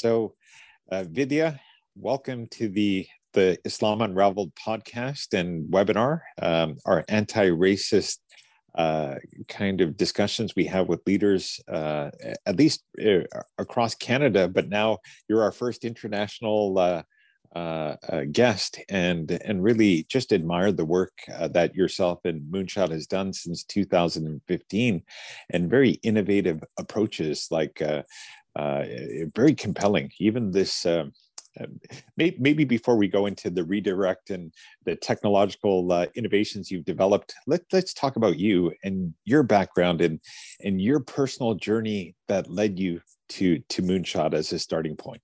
So, uh, Vidhya, welcome to the the Islam Unraveled podcast and webinar, um, our anti-racist uh, kind of discussions we have with leaders, uh, at least uh, across Canada. But now you're our first international uh, uh, uh, guest, and and really just admire the work that yourself and Moonshot has done since 2015, and very innovative approaches like. Very compelling. Even this um, maybe before we go into the redirect and the technological uh, innovations you've developed, let, let's talk about you and your background and, and your personal journey that led you to, to Moonshot as a starting point.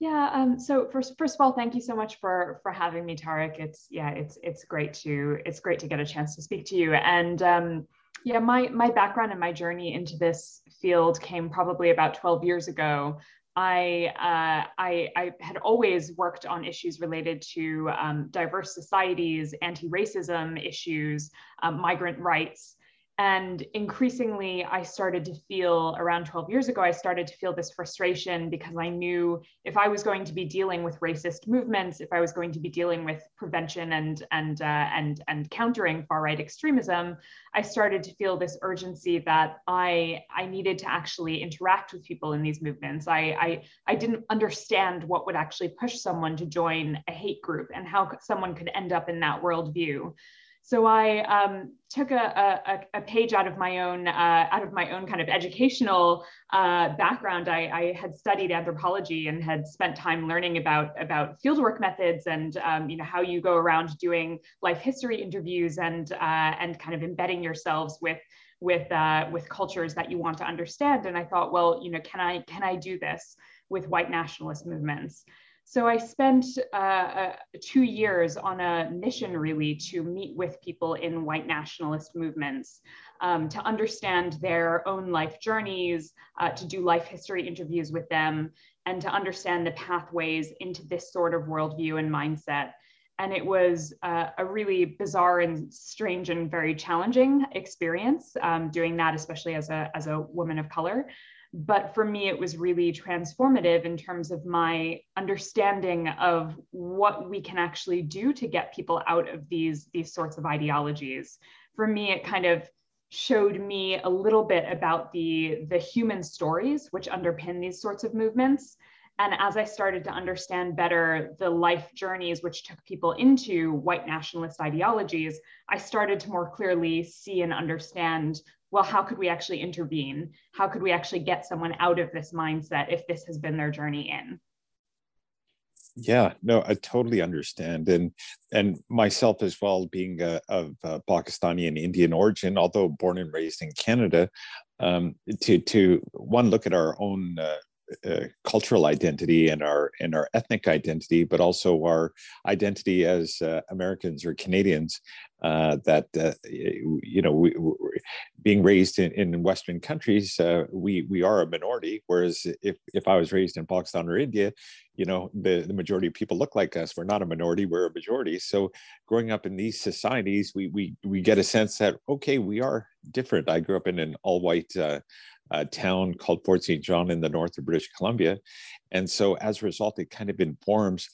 Yeah. Um, so first, first of all, thank you so much for for having me, Tarek. It's yeah, it's it's great to it's great to get a chance to speak to you. And um, yeah, my my background and my journey into this field came probably about 12 years ago. I, uh, I, I, had always worked on issues related to um, diverse societies, anti racism issues, um, migrant rights. And increasingly, I started to feel around 12 years ago, I started to feel this frustration because I knew if I was going to be dealing with racist movements, if I was going to be dealing with prevention and, and, uh, and, and countering far right extremism, I started to feel this urgency that I, I needed to actually interact with people in these movements. I, I, I didn't understand what would actually push someone to join a hate group and how someone could end up in that worldview. So I um, took a, a, a, page out of my own uh, out of my own kind of educational uh, background. I, I, had studied anthropology and had spent time learning about about fieldwork methods and um, you know how you go around doing life history interviews and uh, and kind of embedding yourselves with with uh, with cultures that you want to understand. And I thought, well, you know, can I can I do this with white nationalist movements? So I spent uh, uh, two years on a mission really to meet with people in white nationalist movements, um, to understand their own life journeys, uh, to do life history interviews with them, and to understand the pathways into this sort of worldview and mindset. And it was uh, a really bizarre and strange and very challenging experience um, doing that, especially as a, as a woman of color but for me it was really transformative in terms of my understanding of what we can actually do to get people out of these these sorts of ideologies. For me it kind of showed me a little bit about the the human stories which underpin these sorts of movements. And as i started to understand better the life journeys which took people into white nationalist ideologies i started to more clearly see and understand well, how could we actually intervene? How could we actually get someone out of this mindset if this has been their journey in? Yeah, no, I totally understand, and and myself as well, being uh, of uh, Pakistani and Indian origin, although born and raised in Canada, um, to to one look at our own uh, uh, cultural identity and our and our ethnic identity, but also our identity as uh, Americans or Canadians. Uh, that uh, you know, we, being raised in, in Western countries, uh, we we are a minority. Whereas if if I was raised in Pakistan or India, you know, the the majority of people look like us. We're not a minority; we're a majority. So, growing up in these societies, we we we get a sense that okay, we are different. I grew up in an all white a town called Fort St. John in the north of British Columbia. And so as a result, it kind of informs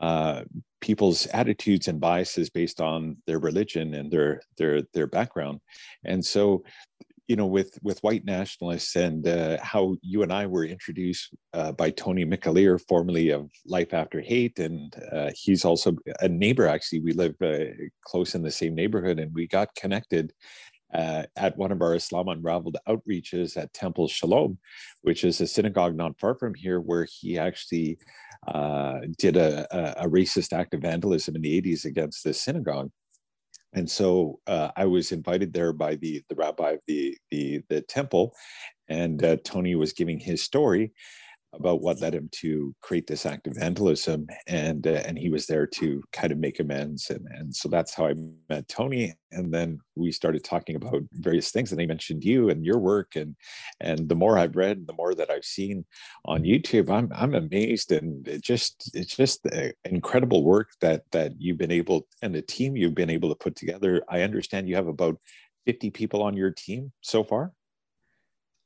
uh, people's attitudes and biases based on their religion and their their their background. And so, you know, with with white nationalists and uh, how you and I were introduced uh, by Tony McAleer, formerly of Life After Hate, and uh, he's also a neighbor. Actually, we live uh, close in the same neighborhood, and we got connected uh, at one of our Islam Unraveled outreaches at Temple Shalom, which is a synagogue not far from here, where he actually uh, did a, a, racist act of vandalism in the 80s against this synagogue. And so uh, I was invited there by the, the rabbi of the, the, the temple, and uh, Tony was giving his story about what led him to create this act of vandalism and uh, and he was there to kind of make amends and and so that's how I met Tony and then we started talking about various things and he mentioned you and your work and and the more I've read the more that I've seen on YouTube I'm I'm amazed and it just it's just incredible work that that you've been able and the team you've been able to put together. I understand you have about 50 people on your team so far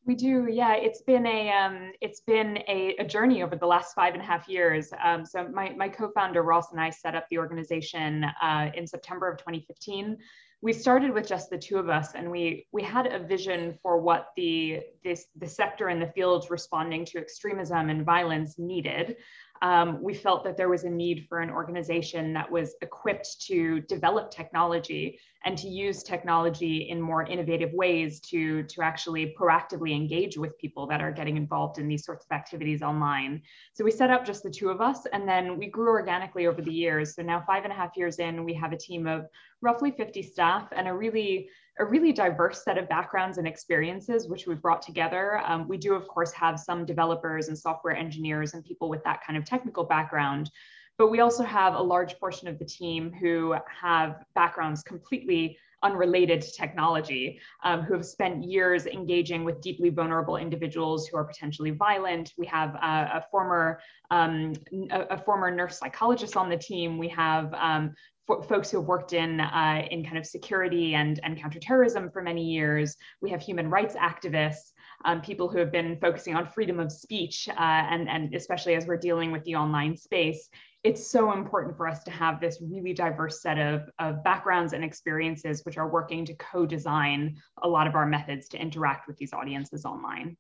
We do, yeah. It's been a um, it's been a, a, journey over the last five and a half years. Um, so my my co-founder Ross and I set up the organization uh, in September of 2015. We started with just the two of us, and we we had a vision for what the this the sector and the field responding to extremism and violence needed um, we felt that there was a need for an organization that was equipped to develop technology and to use technology in more innovative ways to, to actually proactively engage with people that are getting involved in these sorts of activities online. So we set up just the two of us, and then we grew organically over the years. So now, five and a half years in, we have a team of roughly 50 staff and a really a really diverse set of backgrounds and experiences, which we've brought together. Um, we do, of course, have some developers and software engineers and people with that kind of technical background. But we also have a large portion of the team who have backgrounds completely unrelated to technology, um, who have spent years engaging with deeply vulnerable individuals who are potentially violent. We have a, a former um, a, a, former nurse psychologist on the team. We have um, folks who have worked in uh, in kind of security and and counterterrorism for many years. We have human rights activists, um, people who have been focusing on freedom of speech, uh, and and especially as we're dealing with the online space. It's so important for us to have this really diverse set of, of backgrounds and experiences, which are working to co-design a lot of our methods to interact with these audiences online.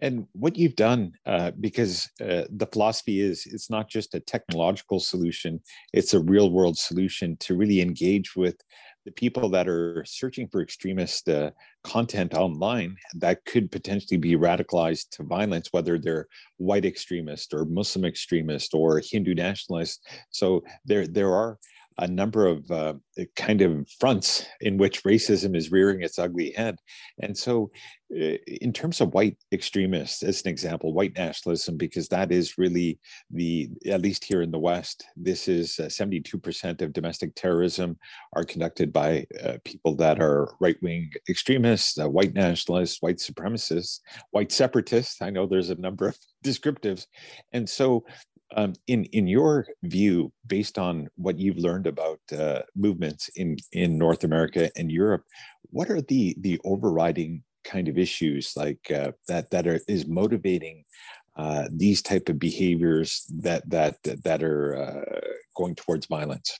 And what you've done, uh, because uh, the philosophy is it's not just a technological solution, it's a real world solution to really engage with the people that are searching for extremist uh, content online that could potentially be radicalized to violence, whether they're white extremist or Muslim extremist or Hindu nationalist. So there, there are a number of uh, kind of fronts in which racism is rearing its ugly head. And so, uh, in terms of white extremists, as an example, white nationalism, because that is really the, at least here in the West, this is uh, 72% of domestic terrorism are conducted by uh, people that are right wing extremists, uh, white nationalists, white supremacists, white separatists. I know there's a number of descriptives. And so um, in in your view, based on what you've learned about uh, movements in in North America and Europe, what are the the overriding kind of issues like uh, that that are is motivating uh, these type of behaviors that that that are uh, going towards violence?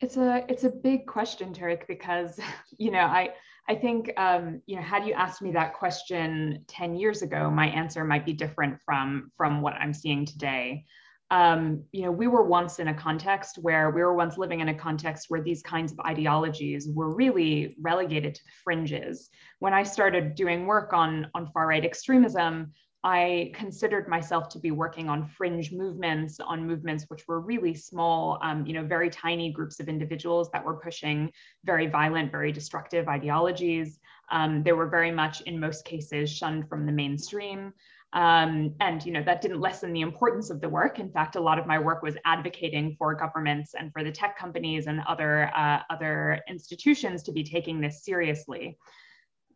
It's a it's a big question, Tarek, because you know I I think, um, you know, had you asked me that question 10 years ago, my answer might be different from, from what I'm seeing today. Um, you know, we were once in a context where we were once living in a context where these kinds of ideologies were really relegated to the fringes. When I started doing work on, on far right extremism, I considered myself to be working on fringe movements, on movements which were really small, um, you know, very tiny groups of individuals that were pushing very violent, very destructive ideologies. Um, they were very much, in most cases, shunned from the mainstream. Um, and you know that didn't lessen the importance of the work. In fact, a lot of my work was advocating for governments and for the tech companies and other uh, other institutions to be taking this seriously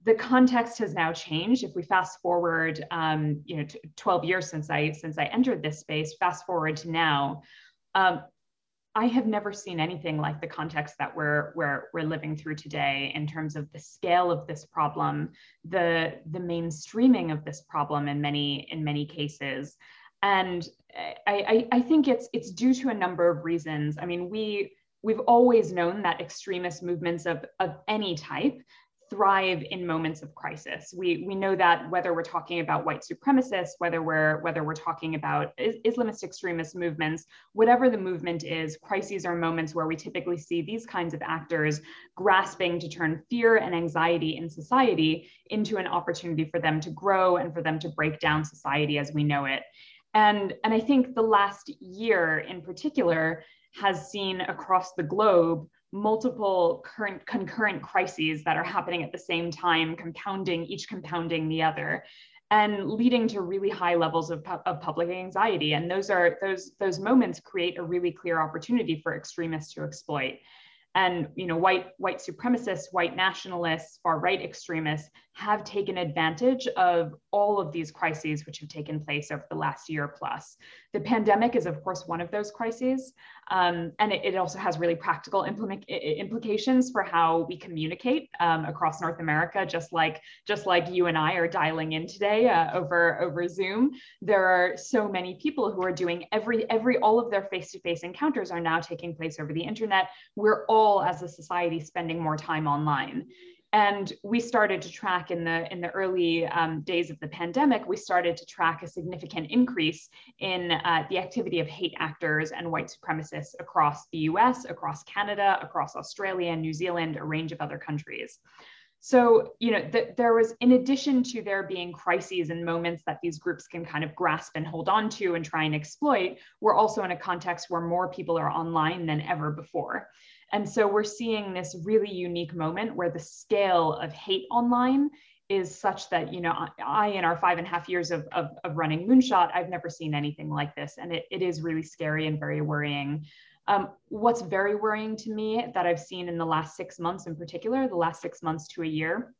the context has now changed. If we fast forward, um, you know, 12 years since I since I entered this space, fast forward to now, um, I have never seen anything like the context that we're we're we're living through today in terms of the scale of this problem, the the mainstreaming of this problem in many in many cases, and I, I, I think it's it's due to a number of reasons. I mean, we we've always known that extremist movements of, of any type thrive in moments of crisis. We, we know that whether we're talking about white supremacists, whether we're whether we're talking about Islamist extremist movements, whatever the movement is, crises are moments where we typically see these kinds of actors grasping to turn fear and anxiety in society into an opportunity for them to grow and for them to break down society as we know it. And, and I think the last year in particular has seen across the globe multiple current concurrent crises that are happening at the same time, compounding, each compounding the other and leading to really high levels of, of public anxiety. And those are those those moments create a really clear opportunity for extremists to exploit. And you know, white white supremacists, white nationalists, far right extremists, have taken advantage of all of these crises which have taken place over the last year plus. The pandemic is, of course, one of those crises. Um, and it, it, also has really practical implement, implications for how we communicate um, across North America, just like, just like you and I are dialing in today uh, over, over Zoom. There are so many people who are doing every, every all of their face-to-face encounters are now taking place over the internet. We're all, as a society, spending more time online. And we started to track in the in the early um, days of the pandemic we started to track a significant increase in uh, the activity of hate actors and white supremacists across the us across canada across australia new zealand a range of other countries. So you know th- there was in addition to there being crises and moments that these groups can kind of grasp and hold on to and try and exploit we're also in a context where more people are online than ever before and so we're seeing this really unique moment where the scale of hate online is such that, you know, I, in our five and a half years of, of, of running Moonshot, I've never seen anything like this. And it, it is really scary and very worrying. Um, what's very worrying to me that I've seen in the last six months in particular, the last six months to a year,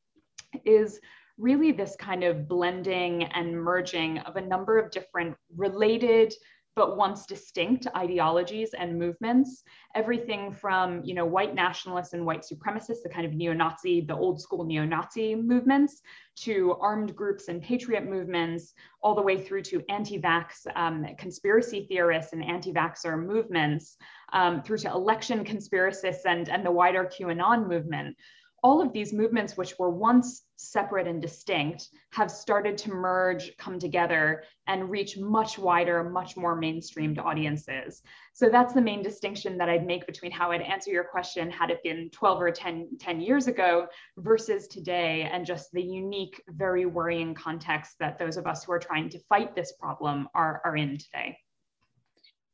is really this kind of blending and merging of a number of different related but once distinct ideologies and movements everything from you know white nationalists and white supremacists the kind of neo-nazi the old school neo-nazi movements to armed groups and patriot movements all the way through to anti-vax um, conspiracy theorists and anti-vaxxer movements um, through to election conspiracists and, and the wider qanon movement all of these movements, which were once separate and distinct, have started to merge, come together, and reach much wider, much more mainstreamed audiences. So that's the main distinction that I'd make between how I'd answer your question had it been 12 or 10, 10 years ago versus today, and just the unique, very worrying context that those of us who are trying to fight this problem are, are in today.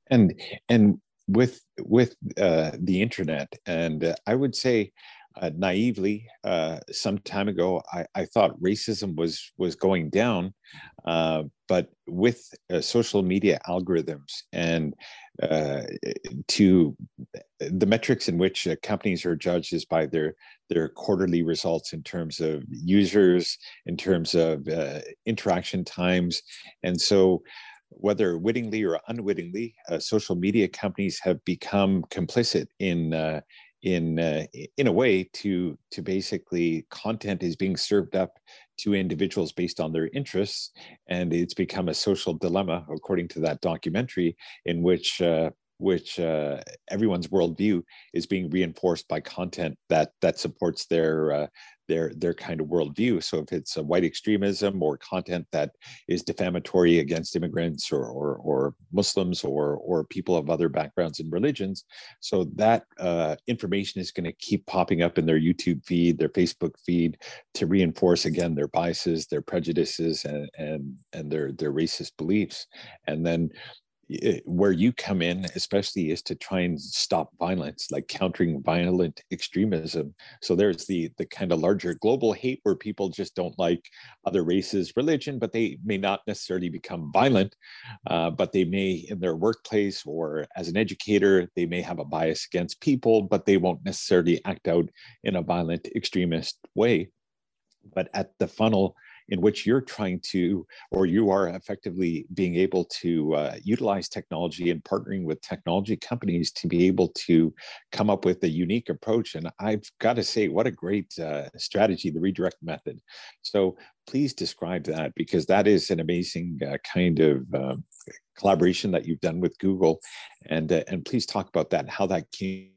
And and with with uh, the internet, and uh, I would say uh, naively uh, some time ago I, I, thought racism was was going down uh, but with uh, social media algorithms and uh, to the metrics in which uh, companies are judged is by their their quarterly results in terms of users in terms of interaction times. And so whether wittingly or unwittingly, social media companies have become complicit in in uh, in a way to to basically content is being served up to individuals based on their interests and it's become a social dilemma according to that documentary in which uh, which uh, everyone's worldview is being reinforced by content that that supports their uh, their their kind of worldview. So if it's white extremism or content that is defamatory against immigrants or or, or Muslims or or people of other backgrounds and religions, so that uh, information is going to keep popping up in their YouTube feed, their Facebook feed, to reinforce again their biases, their prejudices, and and and their their racist beliefs. And then where you come in especially is to try and stop violence like countering violent extremism. So there's the the kind of larger global hate where people just don't like other races religion but they may not necessarily become violent uh, but they may in their workplace or as an educator they may have a bias against people but they won't necessarily act out in a violent extremist way. But at the funnel in which you're trying to, or you are effectively being able to uh, utilize technology and partnering with technology companies to be able to come up with a unique approach. And I've got to say, what a great uh, strategy, the redirect method. So please describe that because that is an amazing uh, kind of um, collaboration that you've done with Google. And, uh, and please talk about that, how that came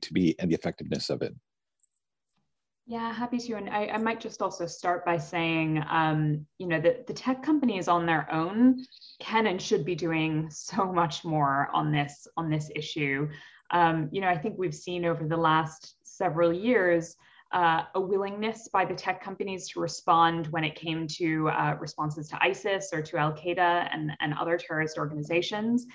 to be and the effectiveness of it. Yeah, happy to. And I, I might just also start by saying, um, you know, that the tech companies on their own can and should be doing so much more on this on this issue. Um, you know, I think we've seen over the last several years uh, a willingness by the tech companies to respond when it came to uh, responses to ISIS or to Al Qaeda and, and other terrorist organizations.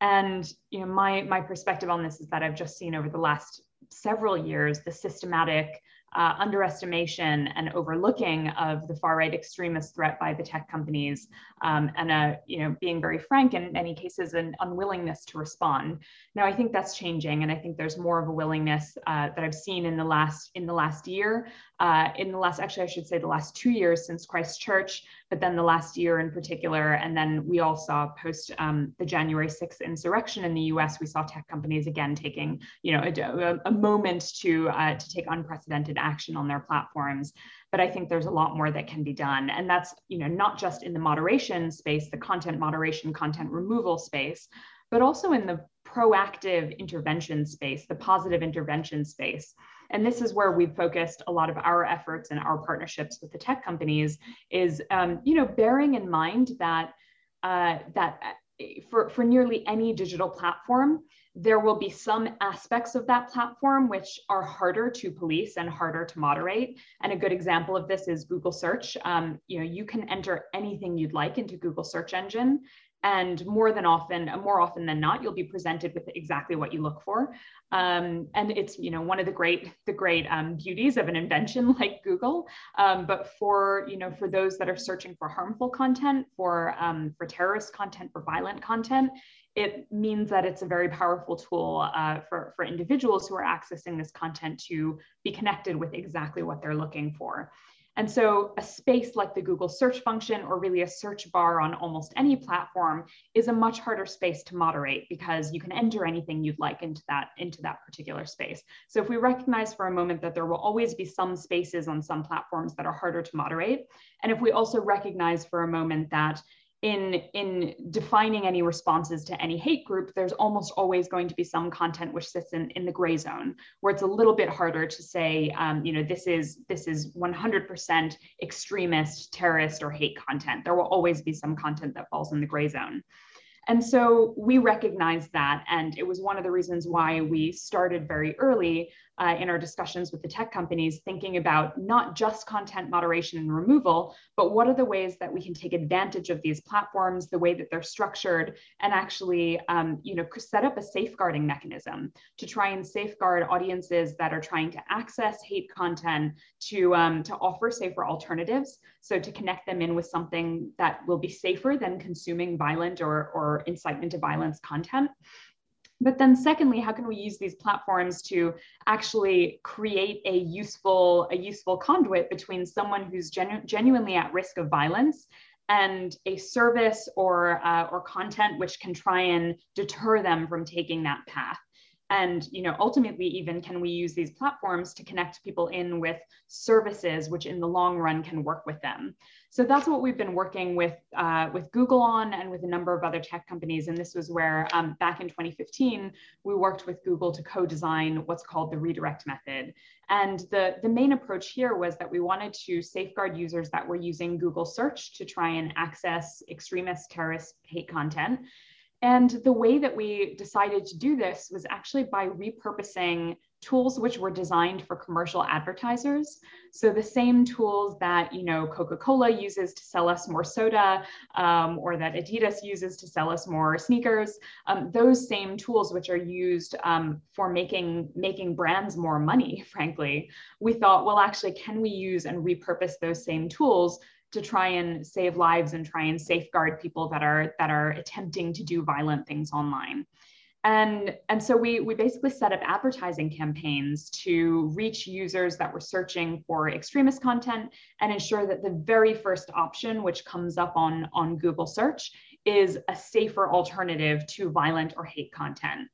And you know, my my perspective on this is that I've just seen over the last several years the systematic uh, underestimation and overlooking of the far right extremist threat by the tech companies, um, and a you know being very frank in many cases an unwillingness to respond. Now I think that's changing, and I think there's more of a willingness uh, that I've seen in the last in the last year, uh, in the last actually I should say the last two years since Christchurch, but then the last year in particular, and then we all saw post um, the January 6th insurrection in the U.S. We saw tech companies again taking you know a, a moment to uh, to take unprecedented action on their platforms but i think there's a lot more that can be done and that's you know not just in the moderation space the content moderation content removal space but also in the proactive intervention space the positive intervention space and this is where we've focused a lot of our efforts and our partnerships with the tech companies is um, you know bearing in mind that uh, that uh, for, for nearly any digital platform there will be some aspects of that platform which are harder to police and harder to moderate. And a good example of this is Google search. Um, you know, you can enter anything you'd like into Google search engine and more than often more often than not you'll be presented with exactly what you look for um, and it's you know one of the great the great um, beauties of an invention like google um, but for you know for those that are searching for harmful content for um, for terrorist content for violent content it means that it's a very powerful tool uh, for, for individuals who are accessing this content to be connected with exactly what they're looking for. And so a space like the Google search function or really a search bar on almost any platform is a much harder space to moderate because you can enter anything you'd like into that, into that particular space. So if we recognize for a moment that there will always be some spaces on some platforms that are harder to moderate, and if we also recognize for a moment that in in defining any responses to any hate group there's almost always going to be some content which sits in, in the gray zone where it's a little bit harder to say um, you know this is this is 100% extremist terrorist or hate content there will always be some content that falls in the gray zone and so we recognized that. And it was one of the reasons why we started very early uh, in our discussions with the tech companies, thinking about not just content moderation and removal, but what are the ways that we can take advantage of these platforms, the way that they're structured, and actually, um, you know, set up a safeguarding mechanism to try and safeguard audiences that are trying to access hate content, to um, to offer safer alternatives, so to connect them in with something that will be safer than consuming violent or or incitement to violence content. But then secondly, how can we use these platforms to actually create a useful, a useful conduit between someone who's genu genuinely at risk of violence and a service or, uh, or content which can try and deter them from taking that path and you know ultimately even can we use these platforms to connect people in with services which in the long run can work with them. So that's what we've been working with uh, with google on and with a number of other tech companies. And this was where um, back in 2015 we worked with google to co-design what's called the redirect method. And the the main approach here was that we wanted to safeguard users that were using google search to try and access extremist terrorist hate content and the way that we decided to do this was actually by repurposing tools which were designed for commercial advertisers. So the same tools that you know Coca-Cola uses to sell us more soda, um, or that Adidas uses to sell us more sneakers, um, those same tools which are used um, for making making brands more money. Frankly, we thought, well, actually, can we use and repurpose those same tools to try and save lives and try and safeguard people that are that are attempting to do violent things online. And and so we we basically set up advertising campaigns to reach users that were searching for extremist content and ensure that the very first option which comes up on on google search is a safer alternative to violent or hate content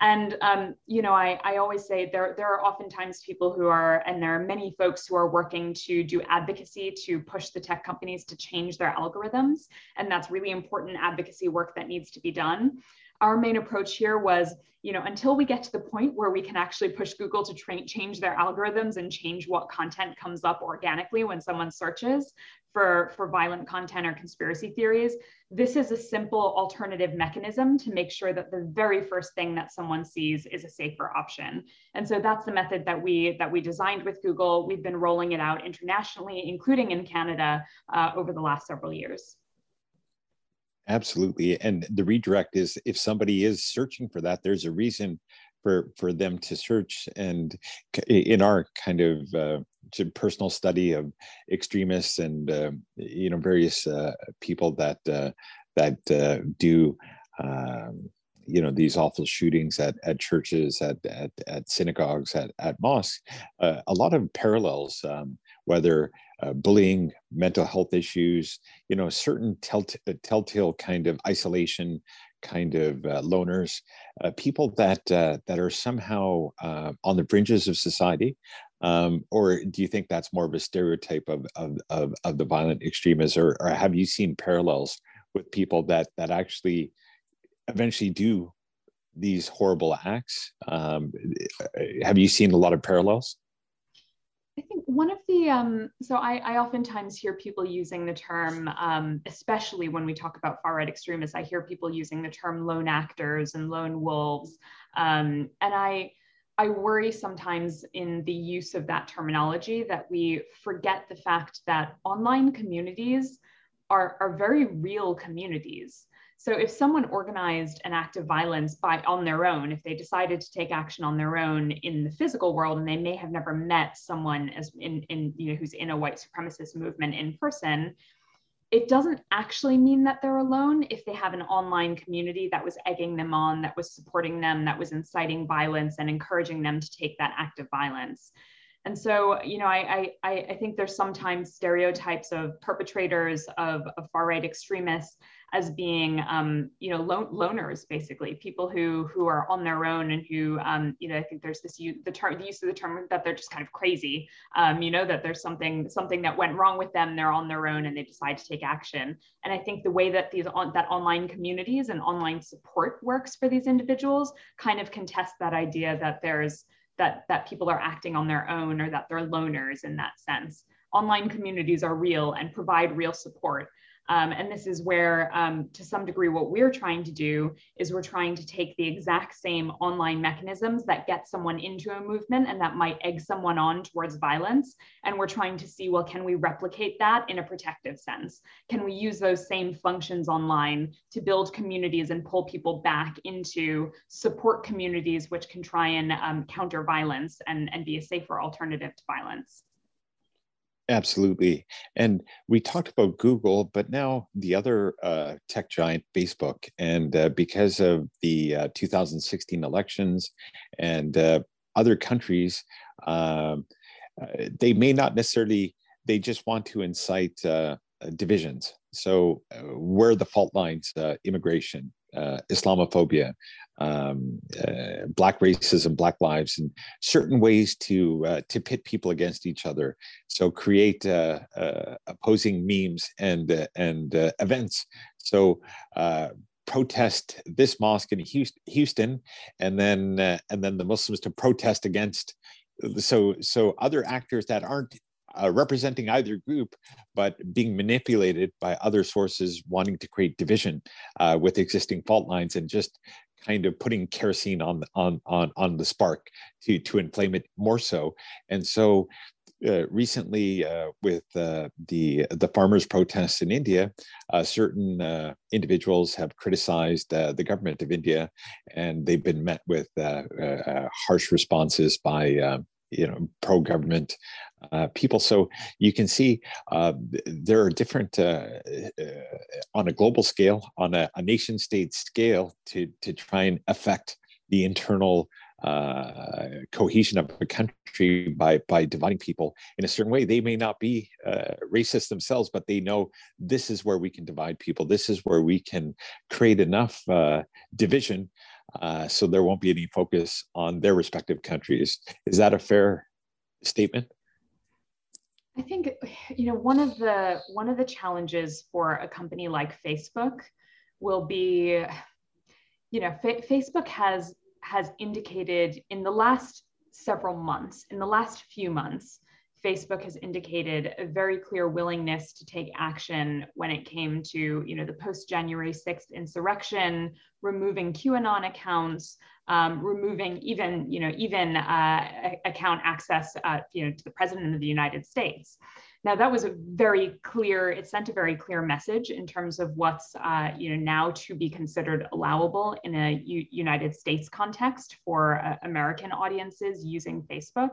and um, you know, I, I always say there there are oftentimes people who are, and there are many folks who are working to do advocacy to push the tech companies to change their algorithms, and that's really important advocacy work that needs to be done. Our main approach here was, you know, until we get to the point where we can actually push Google to train, change their algorithms and change what content comes up organically when someone searches, for, for violent content or conspiracy theories, this is a simple alternative mechanism to make sure that the very first thing that someone sees is a safer option. And so that's the method that we that we designed with Google. We've been rolling it out internationally, including in Canada, uh, over the last several years. Absolutely. And the redirect is if somebody is searching for that, there's a reason for for them to search and in our kind of uh, personal study of extremists and uh, you know various uh, people that uh, that uh, do um, you know these awful shootings at, at churches at, at, at synagogues at, at mosques uh, a lot of parallels um, whether uh, bullying mental health issues you know certain telltale, telltale kind of isolation kind of uh, loners uh, people that uh, that are somehow uh, on the fringes of society um, or do you think that's more of a stereotype of of, of, of the violent extremists or, or have you seen parallels with people that that actually eventually do these horrible acts. Um, have you seen a lot of parallels? I think one of the, um, so I, I, oftentimes hear people using the term, um, especially when we talk about far right extremists, I hear people using the term lone actors and lone wolves. Um, and I, I worry sometimes in the use of that terminology that we forget the fact that online communities are, are very real communities. So if someone organized an act of violence by on their own, if they decided to take action on their own in the physical world, and they may have never met someone as in, in you know who's in a white supremacist movement in person, it doesn't actually mean that they're alone if they have an online community that was egging them on, that was supporting them, that was inciting violence and encouraging them to take that act of violence. And so, you know, I, I, I think there's sometimes stereotypes of perpetrators of, of far right extremists as being, um, you know, lon- loners, basically people who who are on their own and who, um, you know, I think there's this the term the use of the term that they're just kind of crazy. Um, you know, that there's something something that went wrong with them. They're on their own and they decide to take action. And I think the way that these on, that online communities and online support works for these individuals kind of contest that idea that there's that that people are acting on their own or that they're loners in that sense. Online communities are real and provide real support um, and this is where, um, to some degree, what we're trying to do is we're trying to take the exact same online mechanisms that get someone into a movement and that might egg someone on towards violence. And we're trying to see, well, can we replicate that in a protective sense? Can we use those same functions online to build communities and pull people back into support communities which can try and um, counter violence and, and be a safer alternative to violence? Absolutely. And we talked about Google, but now the other uh, tech giant, Facebook. And uh, because of the uh, 2016 elections and uh, other countries, um, uh, they may not necessarily, they just want to incite uh, divisions. So, where the fault lines, immigration, Islamophobia, um, uh, black racism, black lives, and certain ways to uh, to pit people against each other. So create uh, uh opposing memes and uh, and uh, events. So protest this mosque in Houston, and then and then the Muslims to protest against. So so other actors that aren't uh, representing either group, but being manipulated by other sources wanting to create division uh, with existing fault lines and just kind of putting kerosene on on on on the spark to to inflame it more so. And so uh, recently uh, with uh, the the farmers protests in India, uh, certain uh, individuals have criticized uh, the government of India, and they've been met with harsh responses by you know pro-government uh, people. So you can see uh, there are different uh, uh, on a global scale, on a, a, nation state scale, to to try and affect the internal uh, cohesion of a country by by dividing people in a certain way. They may not be uh, racist themselves, but they know this is where we can divide people. This is where we can create enough division uh, so there won't be any focus on their respective countries. Is that a fair statement? I think you know one of the one of the challenges for a company like Facebook will be, you know, Fa- Facebook has has indicated in the last several months, in the last few months, Facebook has indicated a very clear willingness to take action when it came to, you know, the post January 6th insurrection, removing QAnon accounts, um, removing even, you know, even uh, account access, uh, you know, to the president of the United States. now that was a very clear, it sent a very clear message in terms of what's uh, you know now to be considered allowable in a U United States context for uh, American audiences using Facebook.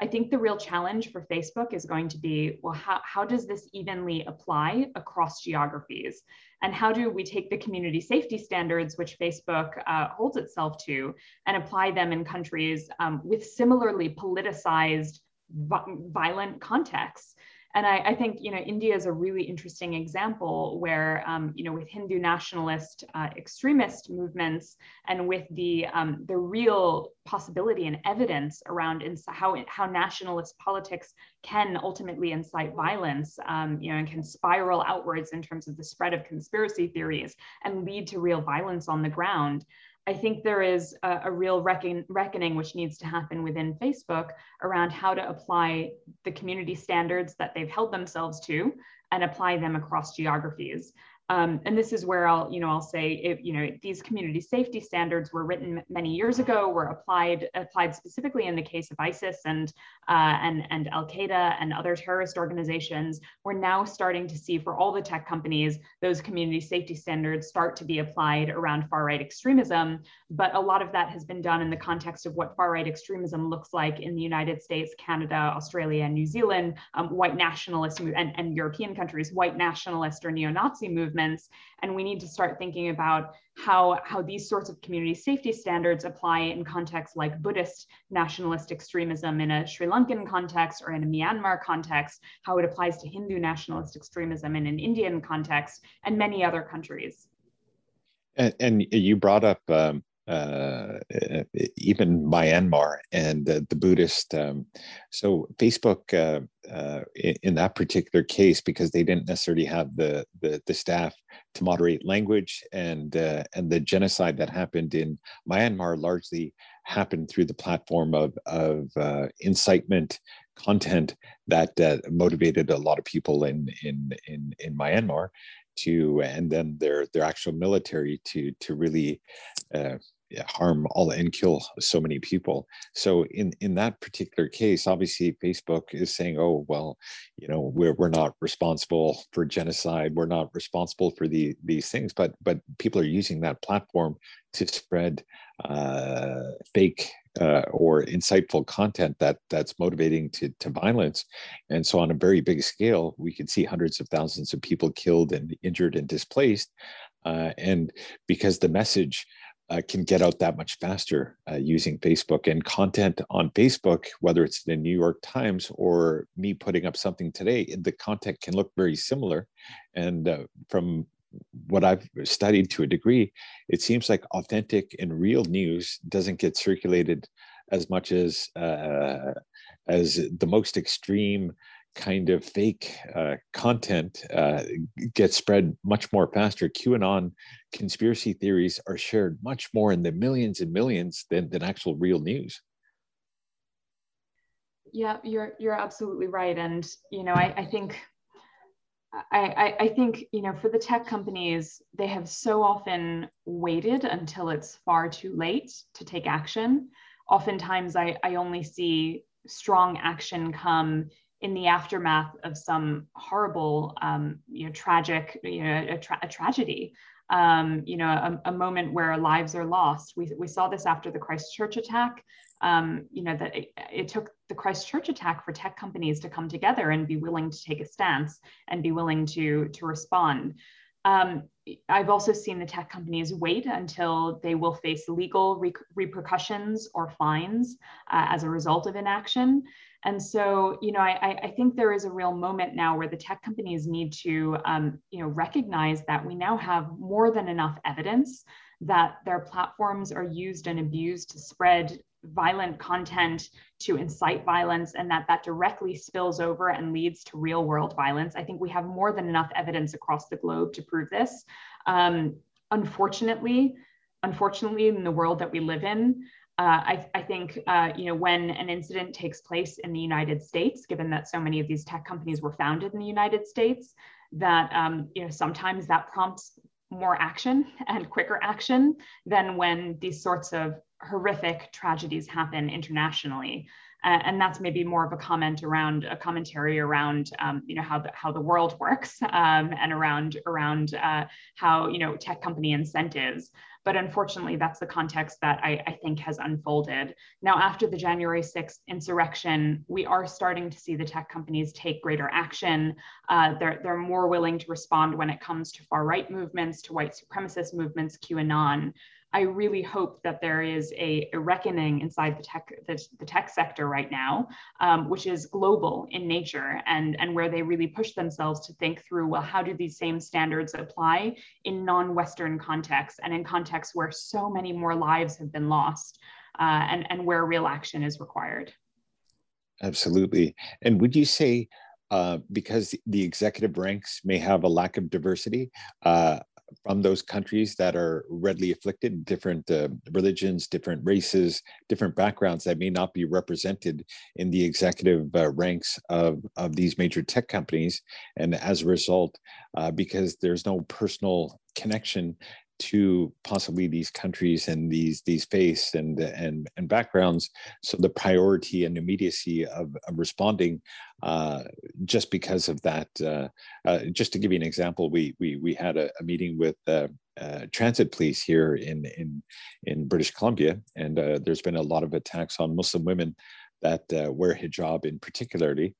I think the real challenge for Facebook is going to be well, how, how does this evenly apply across geographies? And how do we take the community safety standards, which Facebook uh, holds itself to, and apply them in countries um, with similarly politicized violent contexts. And I, I, think you know India is a really interesting example where um, you know with Hindu nationalist uh, extremist movements and with the um, the real possibility and evidence around how how nationalist politics can ultimately incite violence, um, you know, and can spiral outwards in terms of the spread of conspiracy theories and lead to real violence on the ground. I think there is a, a real reckon, reckoning which needs to happen within Facebook around how to apply the community standards that they've held themselves to and apply them across geographies. Um, and this is where I'll, you know, I'll say, you know, these community safety standards were written many years ago, were applied applied specifically in the case of ISIS and uh, and and Al Qaeda and other terrorist organizations. We're now starting to see for all the tech companies those community safety standards start to be applied around far right extremism. But a lot of that has been done in the context of what far right extremism looks like in the United States, Canada, Australia, and New Zealand, um, white nationalist and, and European countries, white nationalist or neo-Nazi movements And we need to start thinking about how, how these sorts of community safety standards apply in contexts like Buddhist nationalist extremism in a Sri Lankan context or in a Myanmar context, how it applies to Hindu nationalist extremism in an Indian context, and many other countries. And, and you brought up um, uh, even Myanmar and uh, the Buddhist. Um, so Facebook, uh, uh, in, in, that particular case, because they didn't necessarily have the the, the staff to moderate language, and uh, and the genocide that happened in Myanmar largely happened through the platform of of uh, incitement content that motivated a lot of people in in in in Myanmar to and then their their actual military to to really uh, harm all and kill so many people so in in that particular case obviously facebook is saying oh well you know we're, we're not responsible for genocide we're not responsible for the these things but but people are using that platform to spread uh, fake uh, or inciteful content that that's motivating to, to violence. And so on a very big scale, we can see hundreds of thousands of people killed and injured and displaced. Uh, and because the message uh, can get out that much faster uh, using Facebook and content on Facebook, whether it's the New York Times or me putting up something today, the content can look very similar. And uh, from what I've studied to a degree, it seems like authentic and real news doesn't get circulated as much as uh, as the most extreme kind of fake uh, content uh, gets spread much more faster. QAnon conspiracy theories are shared much more in the millions and millions than, than actual real news. Yeah, you're you're absolutely right, and you know I, I think I, I, think you know for the tech companies they have so often waited until it's far too late to take action oftentimes i, I only see strong action come in the aftermath of some horrible um, you know tragic you know a, tra- a tragedy um, you know a, a, moment where lives are lost we, we saw this after the christchurch attack um, you know that it, it, took the Christchurch attack for tech companies to come together and be willing to take a stance and be willing to to respond. Um, I've also seen the tech companies wait until they will face legal re- repercussions or fines uh, as a result of inaction. And so, you know, I, I, think there is a real moment now where the tech companies need to, um, you know, recognize that we now have more than enough evidence that their platforms are used and abused to spread violent content to incite violence and that that directly spills over and leads to real world violence. I think we have more than enough evidence across the globe to prove this. Um, unfortunately, unfortunately, in the world that we live in, uh, I, I, think uh, you know when an incident takes place in the United States, given that so many of these tech companies were founded in the United States, that um, you know sometimes that prompts more action and quicker action than when these sorts of horrific tragedies happen internationally. Uh, and that's maybe more of a comment around a commentary around, um, you know, how the, how the world works um, and around, around uh, how, you know, tech company incentives. But unfortunately, that's the context that I, I, think has unfolded. Now, after the January 6th insurrection, we are starting to see the tech companies take greater action. Uh, they're, they're more willing to respond when it comes to far right movements, to white supremacist movements, QAnon. I really hope that there is a, a reckoning inside the tech the, the tech sector right now, um, which is global in nature, and and where they really push themselves to think through well, how do these same standards apply in non-Western contexts and in contexts where so many more lives have been lost, uh, and and where real action is required. Absolutely, and would you say? Uh, because the executive ranks may have a lack of diversity. Uh, from those countries that are readily afflicted, different uh, religions, different races, different backgrounds that may not be represented in the executive uh, ranks of, of these major tech companies. And as a result, uh, because there's no personal connection to possibly these countries and these these faiths and and and backgrounds. So the priority and immediacy of, of responding uh, just because of that uh, uh, just to give you an example we we we had a, a meeting with uh, uh, transit police here in in in British Columbia. And uh, there's been a lot of attacks on Muslim women that wear hijab in particularly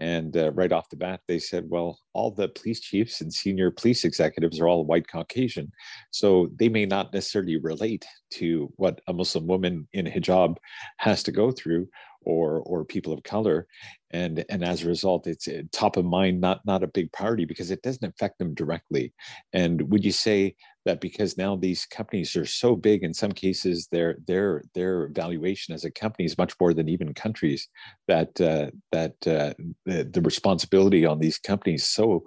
and uh, right off the bat, they said, well, all the police chiefs and senior police executives are all white Caucasian. So they may not necessarily relate to what a Muslim woman in hijab has to go through or, or people of color. And, and as a result, it's uh, top of mind, not, not a big priority because it doesn't affect them directly. And would you say that because now these companies are so big in some cases their their their valuation as a company is much more than even countries that uh, that uh, the, the responsibility on these companies so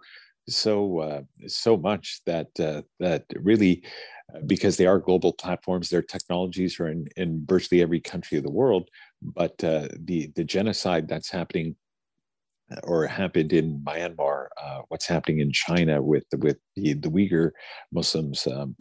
so uh, so much that uh, that really uh, because they are global platforms their technologies are in, in virtually every country of the world but uh, the the genocide that's happening or happened in Myanmar, uh, what's happening in China with with the, the Uyghur Muslims. Um,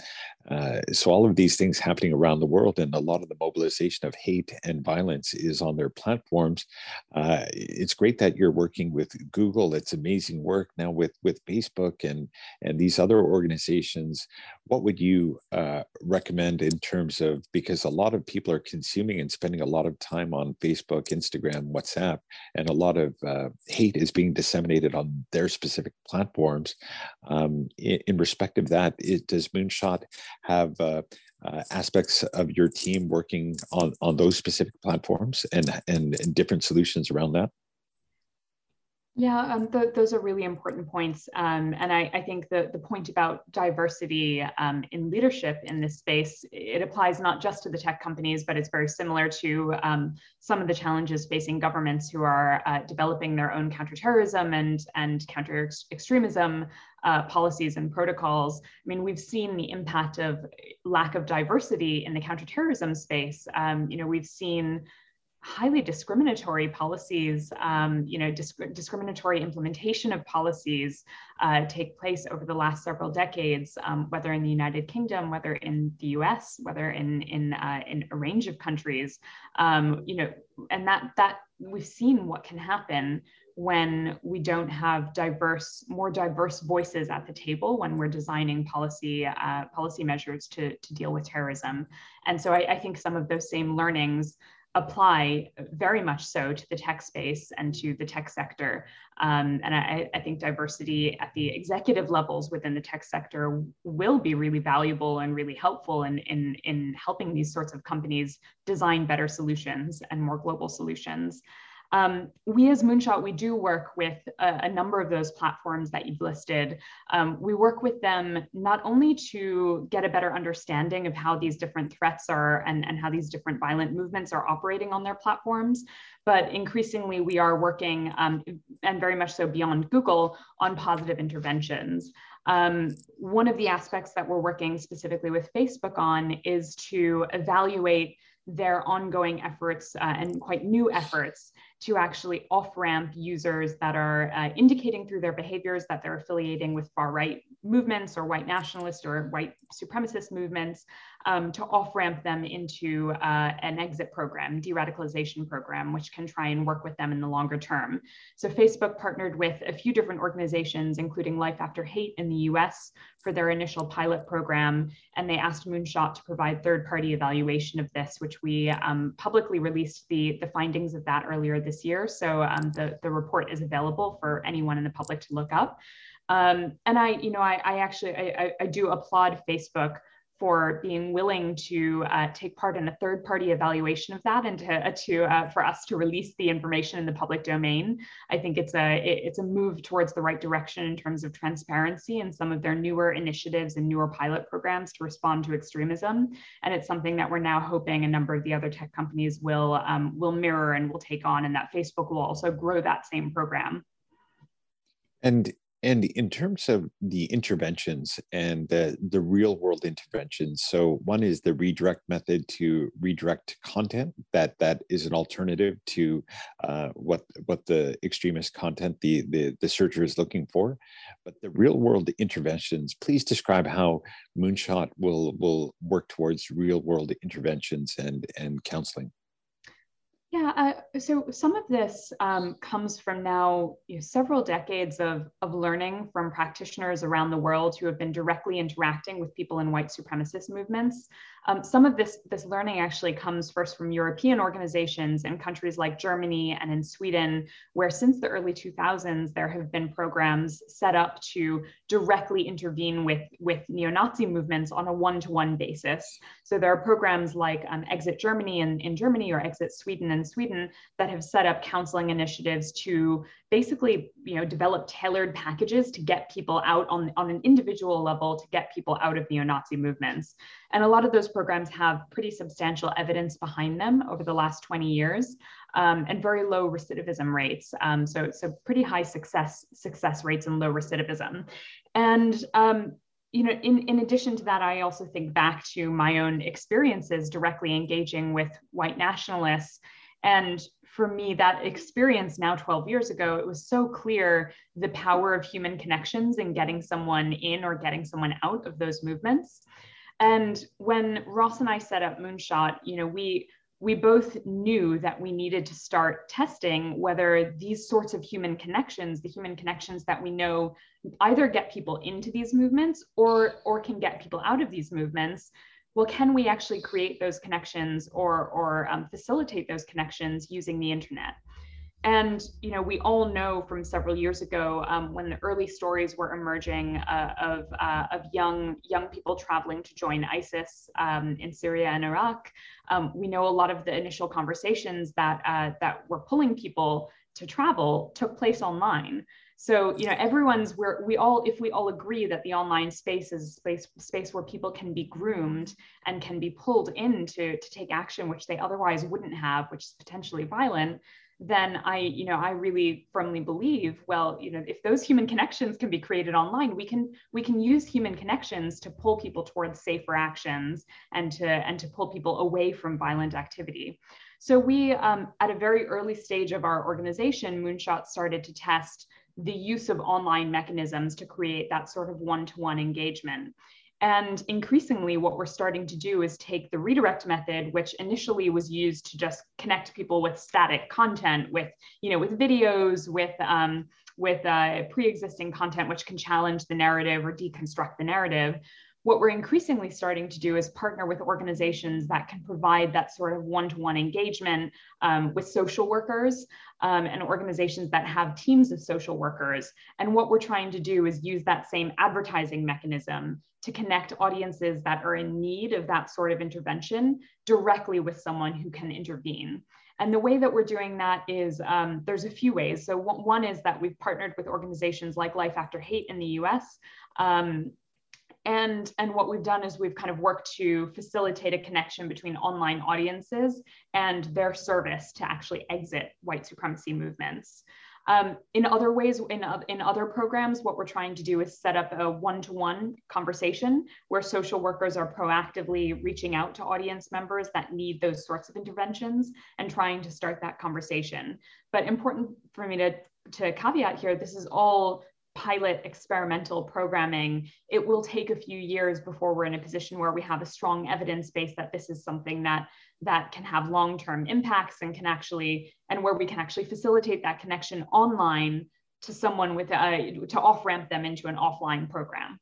uh, so all of these things happening around the world, and a lot of the mobilization of hate and violence is on their platforms. Uh, it's great that you're working with Google. It's amazing work now with with Facebook and and these other organizations. What would you uh, recommend in terms of because a lot of people are consuming and spending a lot of time on Facebook, Instagram, WhatsApp, and a lot of uh, hate is being disseminated on their specific platforms. Um, in, respect of that, it, does Moonshot have uh, uh, aspects of your team working on, on those specific platforms and, and, and different solutions around that? Yeah, um, th those are really important points. Um, and I, I, think the, the point about diversity um, in leadership in this space, it applies not just to the tech companies, but it's very similar to um, some of the challenges facing governments who are uh, developing their own counterterrorism and, and counter extremism uh, policies and protocols. I mean, we've seen the impact of lack of diversity in the counterterrorism space. Um, you know, we've seen highly discriminatory policies, um, you know, disc discriminatory implementation of policies uh, take place over the last several decades, um, whether in the United Kingdom, whether in the U.S., whether in in uh, in a range of countries, um, you know, and that that we've seen what can happen when we don't have diverse, more diverse voices at the table when we're designing policy uh, policy measures to to deal with terrorism. And so I, I think some of those same learnings apply very much so to the tech space and to the tech sector. Um, and I, I, think diversity at the executive levels within the tech sector will be really valuable and really helpful in, in, in helping these sorts of companies design better solutions and more global solutions. Um, we as Moonshot, we do work with a, a, number of those platforms that you've listed. Um, we work with them not only to get a better understanding of how these different threats are and, and how these different violent movements are operating on their platforms, but increasingly we are working, um, and very much so beyond Google, on positive interventions. Um, one of the aspects that we're working specifically with Facebook on is to evaluate their ongoing efforts uh, and quite new efforts to actually off ramp users that are uh, indicating through their behaviors that they're affiliating with far right movements or white nationalist or white supremacist movements um, to off ramp them into uh, an exit program, de radicalization program, which can try and work with them in the longer term. So, Facebook partnered with a few different organizations, including Life After Hate in the US, for their initial pilot program. And they asked Moonshot to provide third party evaluation of this, which we um, publicly released the, the findings of that earlier this year. So, um, the, the report is available for anyone in the public to look up. Um, and I, you know, I, I actually, I, I, do applaud Facebook for being willing to uh, take part in a third party evaluation of that and to, uh, to uh, for us to release the information in the public domain. I think it's a it, it's a move towards the right direction in terms of transparency and some of their newer initiatives and newer pilot programs to respond to extremism. And it's something that we're now hoping a number of the other tech companies will um, will mirror and will take on, and that Facebook will also grow that same program. And and in terms of the interventions and the, the real world interventions, so one is the redirect method to redirect content. That that is an alternative to uh, what what the extremist content the, the the searcher is looking for. But the real world interventions, please describe how Moonshot will will work towards real world interventions and and counseling. Yeah, uh, so some of this um, comes from now you know, several decades of, of learning from practitioners around the world who have been directly interacting with people in white supremacist movements. Um, some of this, this learning actually comes first from European organizations in countries like Germany and in Sweden, where since the early 2000s, there have been programs set up to directly intervene with, with neo-Nazi movements on a one-to-one basis. So there are programs like um, Exit Germany in, in Germany or Exit Sweden in Sweden that have set up counseling initiatives to basically you know, develop tailored packages to get people out on, on an individual level to get people out of neo-Nazi movements. And a lot of those programs have pretty substantial evidence behind them over the last 20 years um, and very low recidivism rates. Um, so, so pretty high success, success rates and low recidivism. And um, you know, in, in addition to that, I also think back to my own experiences directly engaging with white nationalists. And for me, that experience now 12 years ago, it was so clear the power of human connections and getting someone in or getting someone out of those movements. And when Ross and I set up Moonshot, you know, we we both knew that we needed to start testing whether these sorts of human connections, the human connections that we know either get people into these movements or or can get people out of these movements, well, can we actually create those connections or or um, facilitate those connections using the internet? And you know, we all know from several years ago um, when the early stories were emerging uh, of, uh, of young young people traveling to join ISIS um, in Syria and Iraq. Um, we know a lot of the initial conversations that uh, that were pulling people to travel took place online. So you know, everyone's where we all if we all agree that the online space is space space where people can be groomed and can be pulled in to, to take action which they otherwise wouldn't have, which is potentially violent then I, you know, I really firmly believe, well, you know, if those human connections can be created online, we can we can use human connections to pull people towards safer actions and to and to pull people away from violent activity. So we, um, at a very early stage of our organization, Moonshot started to test the use of online mechanisms to create that sort of one-to-one engagement. And increasingly, what we're starting to do is take the redirect method, which initially was used to just connect people with static content, with you know, with videos, with um, with uh, pre-existing content, which can challenge the narrative or deconstruct the narrative. What we're increasingly starting to do is partner with organizations that can provide that sort of one-to-one engagement um, with social workers um, and organizations that have teams of social workers. And what we're trying to do is use that same advertising mechanism to connect audiences that are in need of that sort of intervention directly with someone who can intervene. And the way that we're doing that is um, there's a few ways. So one is that we've partnered with organizations like Life After Hate in the US. Um, and, and what we've done is we've kind of worked to facilitate a connection between online audiences and their service to actually exit white supremacy movements. Um, in other ways, in, in other programs, what we're trying to do is set up a one-to-one conversation where social workers are proactively reaching out to audience members that need those sorts of interventions and trying to start that conversation. But important for me to, to caveat here, this is all pilot experimental programming, it will take a few years before we're in a position where we have a strong evidence base that this is something that that can have long-term impacts and can actually and where we can actually facilitate that connection online to someone with a, to off ramp them into an offline program.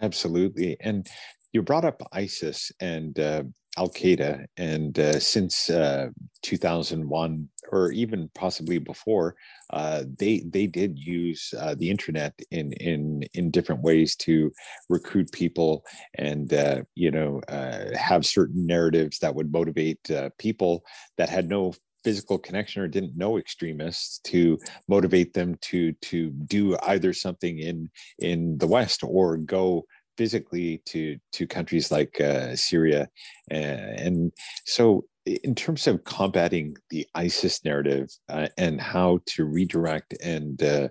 Absolutely, and you brought up ISIS and uh, Al Qaeda, and uh, since uh, 2001 or even possibly before, uh, they they did use uh, the internet in in in different ways to recruit people and uh, you know uh, have certain narratives that would motivate people that had no physical connection or didn't know extremists to motivate them to to do either something in in the west or go physically to to countries like uh, Syria, and so in terms of combating the ISIS narrative uh, and how to redirect and uh,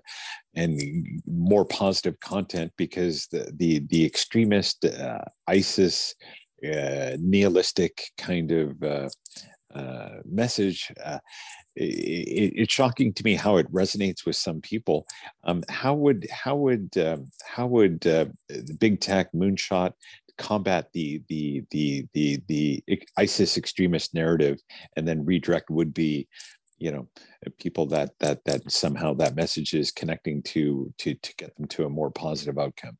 and more positive content, because the the, the extremist uh, ISIS uh, nihilistic kind of uh, uh, message it, it's shocking to me how it resonates with some people. Um, how would how would uh, how would uh, big tech moonshot combat the the the the the ISIS extremist narrative, and then redirect would be, you know, people that that that somehow that message is connecting to to to get them to a more positive outcome.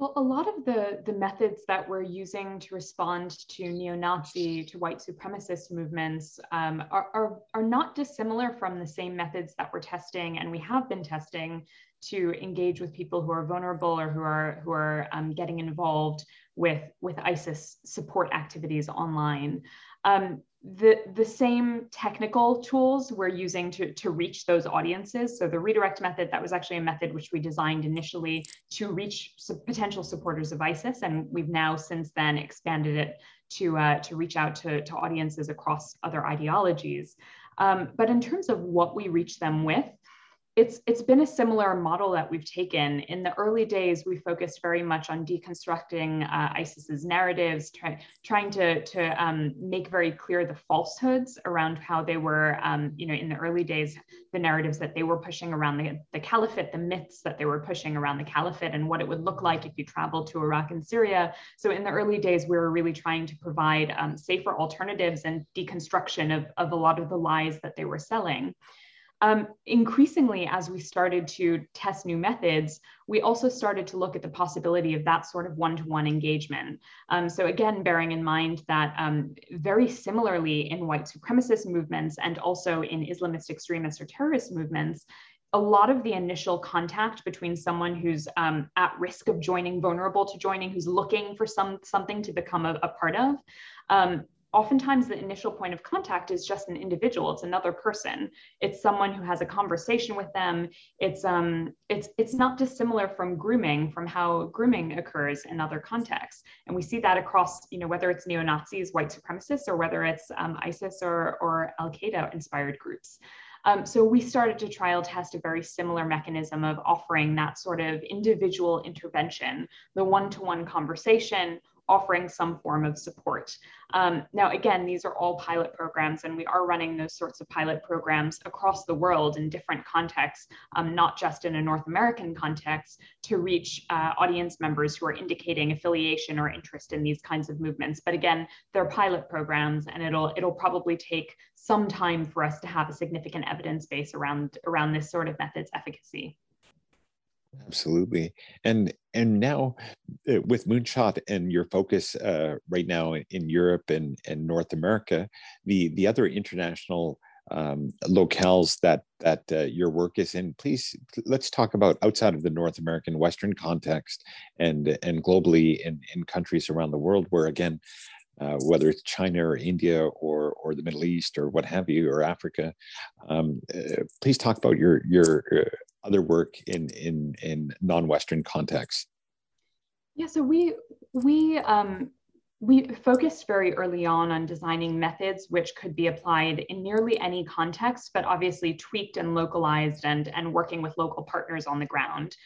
Well, a lot of the, the methods that we're using to respond to neo-Nazi, to white supremacist movements um, are, are, are not dissimilar from the same methods that we're testing and we have been testing to engage with people who are vulnerable or who are, who are um, getting involved with, with ISIS support activities online. Um, the, the same technical tools we're using to, to reach those audiences. So the redirect method, that was actually a method which we designed initially to reach potential supporters of ISIS. And we've now since then expanded it to, uh, to reach out to, to audiences across other ideologies. Um, but in terms of what we reach them with, it's it's been a similar model that we've taken. In the early days we focused very much on deconstructing uh, isis's narratives try, trying to to um, make very clear the falsehoods around how they were um, you know in the early days the narratives that they were pushing around the, the caliphate the myths that they were pushing around the caliphate and what it would look like if you traveled to iraq and syria. So in the early days we were really trying to provide um, safer alternatives and deconstruction of, of a lot of the lies that they were selling um, increasingly, as we started to test new methods, we also started to look at the possibility of that sort of one-to-one engagement. Um, so again, bearing in mind that um, very similarly in white supremacist movements and also in Islamist extremist or terrorist movements, a lot of the initial contact between someone who's um, at risk of joining, vulnerable to joining, who's looking for some something to become a, a part of, um, oftentimes the initial point of contact is just an individual it's another person. It's someone who has a conversation with them. It's um it's it's not dissimilar from grooming from how grooming occurs in other contexts. And we see that across you know whether it's neo-nazis white supremacists or whether it's um, isis or or al-qaeda inspired groups. Um, so we started to trial test a very similar mechanism of offering that sort of individual intervention, the one-to-one conversation, offering some form of support. Um, now, again, these are all pilot programs, and we are running those sorts of pilot programs across the world in different contexts, um, not just in a North American context, to reach uh, audience members who are indicating affiliation or interest in these kinds of movements. But again, they're pilot programs, and it'll it'll probably take some time for us to have a significant evidence base around around this sort of method's efficacy. Absolutely, and and now uh, with Moonshot and your focus uh, right now in, Europe and and North America, the the other international um, locales that that uh, your work is in. Please let's talk about outside of the North American Western context and and globally in in countries around the world where again. Uh, whether it's China or India or or the Middle East or what have you or Africa, um, uh, please talk about your your uh, other work in in in non-Western contexts? Yeah, so we we um, we focused very early on on designing methods which could be applied in nearly any context, but obviously tweaked and localized and and working with local partners on the ground.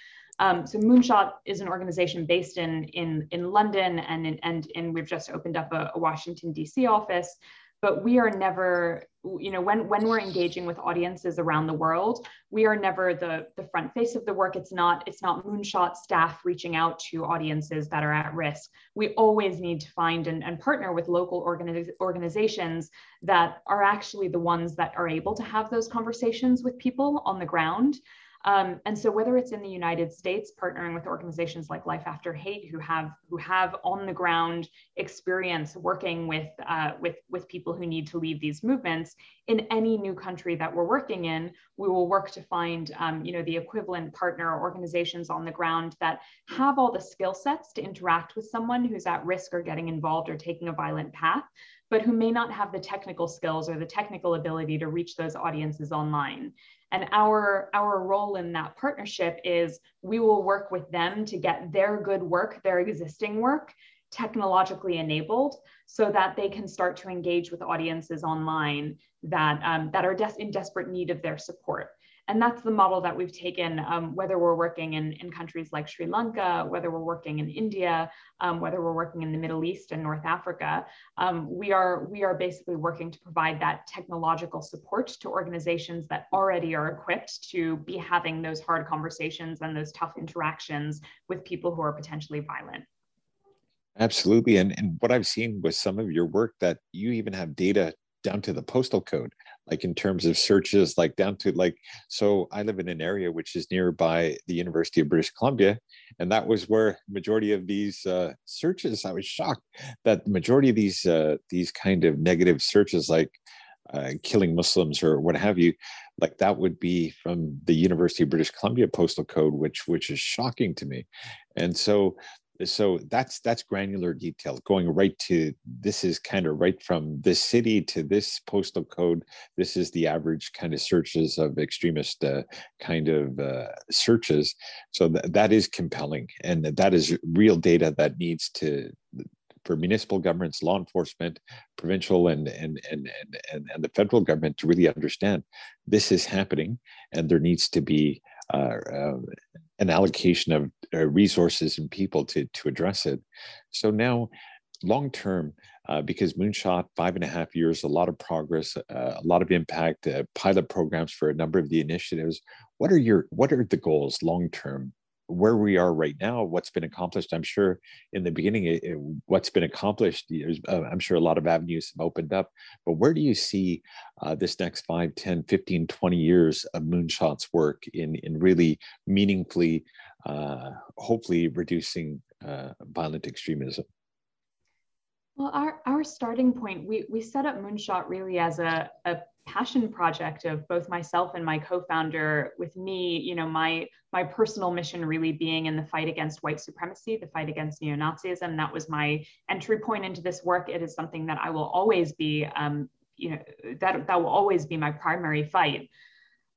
Um, so Moonshot is an organization based in in in London and in, and in, we've just opened up a, a Washington D.C. office but we are never you know when when we're engaging with audiences around the world we are never the the front face of the work. It's not it's not moonshot staff reaching out to audiences that are at risk. We always need to find and, and partner with local organiz- organizations that are actually the ones that are able to have those conversations with people on the ground um, and so whether it's in the United States, partnering with organizations like Life After Hate, who have who have on the ground experience working with uh, with with people who need to leave these movements, in any new country that we're working in, we will work to find um, you know the equivalent partner organizations on the ground that have all the skill sets to interact with someone who's at risk or getting involved or taking a violent path but who may not have the technical skills or the technical ability to reach those audiences online. And our, our role in that partnership is we will work with them to get their good work, their existing work, technologically enabled so that they can start to engage with audiences online that, um, that are des- in desperate need of their support. And that's the model that we've taken, um, whether we're working in, in countries like Sri Lanka, whether we're working in India, um, whether we're working in the Middle East and North Africa. Um, we, are, we are basically working to provide that technological support to organizations that already are equipped to be having those hard conversations and those tough interactions with people who are potentially violent. Absolutely. And, and what I've seen with some of your work that you even have data down to the postal code like in terms of searches like down to like so i live in an area which is nearby the university of british columbia and that was where majority of these uh, searches i was shocked that the majority of these uh, these kind of negative searches like uh, killing muslims or what have you like that would be from the university of british columbia postal code which which is shocking to me. And so so that's that's granular detail going right to this is kind of right from this city to this postal code. This is the average kind of searches of extremist uh, kind of uh, searches. So th- that is compelling and that is real data that needs to for municipal governments law enforcement provincial and and and and, and the federal government to really understand this is happening and there needs to be uh, uh, an allocation of uh, resources and people to to address it. So now, long term, uh, because Moonshot five and a half years, a lot of progress, uh, a lot of impact, uh, pilot programs for a number of the initiatives. What are your what are the goals long term where we are right now, what's been accomplished. I'm sure in the beginning, it, it, what's been accomplished, uh, I'm sure a lot of avenues have opened up. But where do you see uh, this next 5, 10, 15, 20 years of Moonshot's work in, in really meaningfully, uh, hopefully reducing uh, violent extremism? Well, our, our starting point, we, we set up Moonshot really as a, a passion project of both myself and my co-founder with me you know my my personal mission really being in the fight against white supremacy the fight against neo-nazism that was my entry point into this work it is something that i will always be um, you know that that will always be my primary fight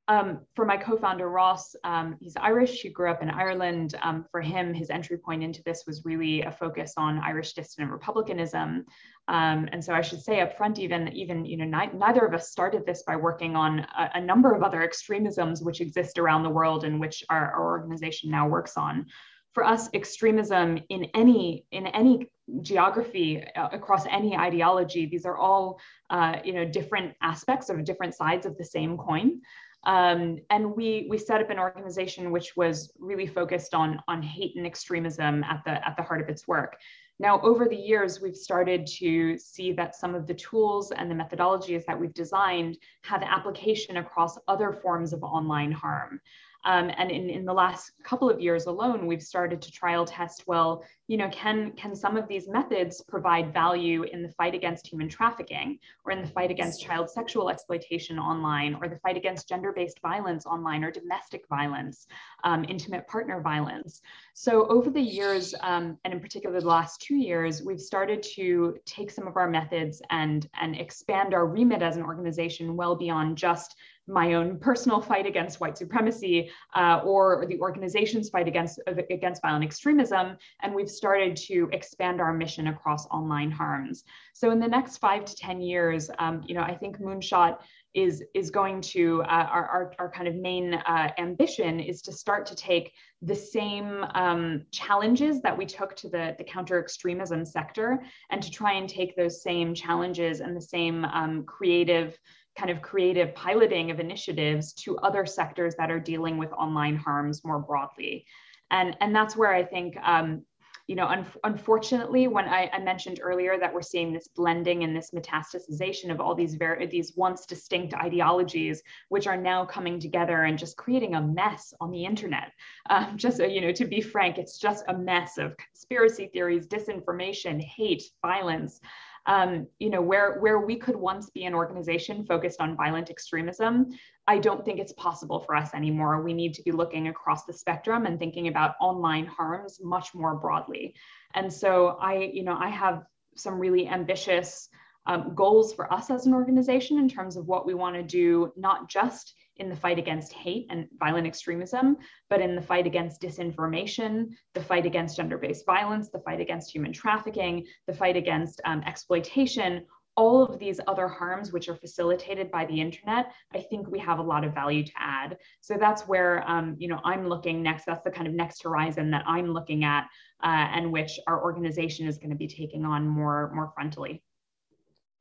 um, for my co-founder Ross, um, he's Irish. He grew up in Ireland. Um, for him, his entry point into this was really a focus on Irish dissident republicanism. Um, and so I should say up front, even even you know ni- neither of us started this by working on a, a, number of other extremisms which exist around the world and which our, our organization now works on. For us, extremism in any in any geography uh, across any ideology, these are all uh, you know different aspects of different sides of the same coin. Um, and we we set up an organization which was really focused on on hate and extremism at the at the heart of its work. Now, over the years, we've started to see that some of the tools and the methodologies that we've designed have application across other forms of online harm. Um, and in, in the last couple of years alone, we've started to trial test, well, you know, can, can some of these methods provide value in the fight against human trafficking or in the fight against child sexual exploitation online or the fight against gender-based violence online or domestic violence, um, intimate partner violence. So over the years, um, and in particular the last two years, we've started to take some of our methods and, and expand our remit as an organization well beyond just my own personal fight against white supremacy uh, or the organization's fight against, against violent extremism. And we've started to expand our mission across online harms. So in the next five to 10 years, um, you know, I think Moonshot is is going to uh, our, our, our kind of main uh, ambition is to start to take the same um, challenges that we took to the, the counter extremism sector and to try and take those same challenges and the same um, creative kind of creative piloting of initiatives to other sectors that are dealing with online harms more broadly and and that's where i think um, you know, un- unfortunately, when I, I, mentioned earlier that we're seeing this blending and this metastasization of all these these once distinct ideologies, which are now coming together and just creating a mess on the internet. Um, just you know, to be frank, it's just a mess of conspiracy theories, disinformation, hate, violence um, you know, where, where we could once be an organization focused on violent extremism, I don't think it's possible for us anymore. We need to be looking across the spectrum and thinking about online harms much more broadly. And so I, you know, I have some really ambitious um, goals for us as an organization in terms of what we want to do, not just in the fight against hate and violent extremism, but in the fight against disinformation, the fight against gender based violence, the fight against human trafficking, the fight against um, exploitation, all of these other harms which are facilitated by the internet i think we have a lot of value to add. So that's where um, you know i'm looking next that's the kind of next horizon that i'm looking at uh, and which our organization is going to be taking on more more frontally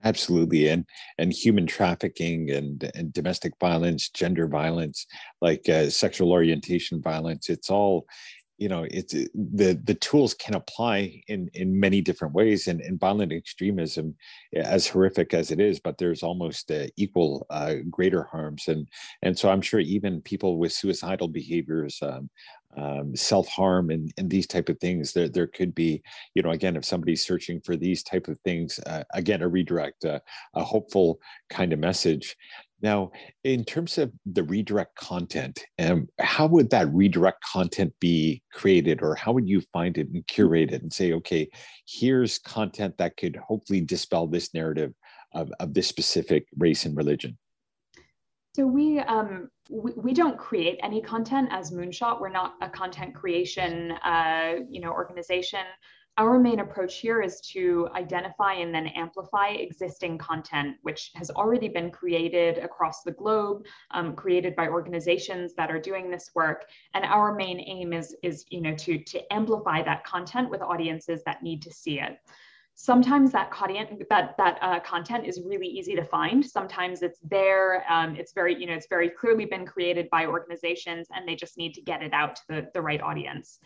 absolutely and and human trafficking and and domestic violence gender violence like uh, sexual orientation violence it's all you know it's the the tools can apply in in many different ways and, and violent extremism as horrific as it is but there's almost uh, equal uh, greater harms and and so i'm sure even people with suicidal behaviors um, um, self-harm and, and these type of things there, there could be you know again if somebody's searching for these type of things uh, again a redirect uh, a hopeful kind of message. Now in terms of the redirect content um, how would that redirect content be created or how would you find it and curate it and say okay here's content that could hopefully dispel this narrative of, of this specific race and religion so we, um, we, we don't create any content as Moonshot. We're not a content creation uh, you know organization. Our main approach here is to identify and then amplify existing content, which has already been created across the globe, um, created by organizations that are doing this work. And our main aim is, is you know, to, to amplify that content with audiences that need to see it sometimes that content that that uh, content is really easy to find sometimes it's there um, it's very you know it's very clearly been created by organizations and they just need to get it out to the, the right audience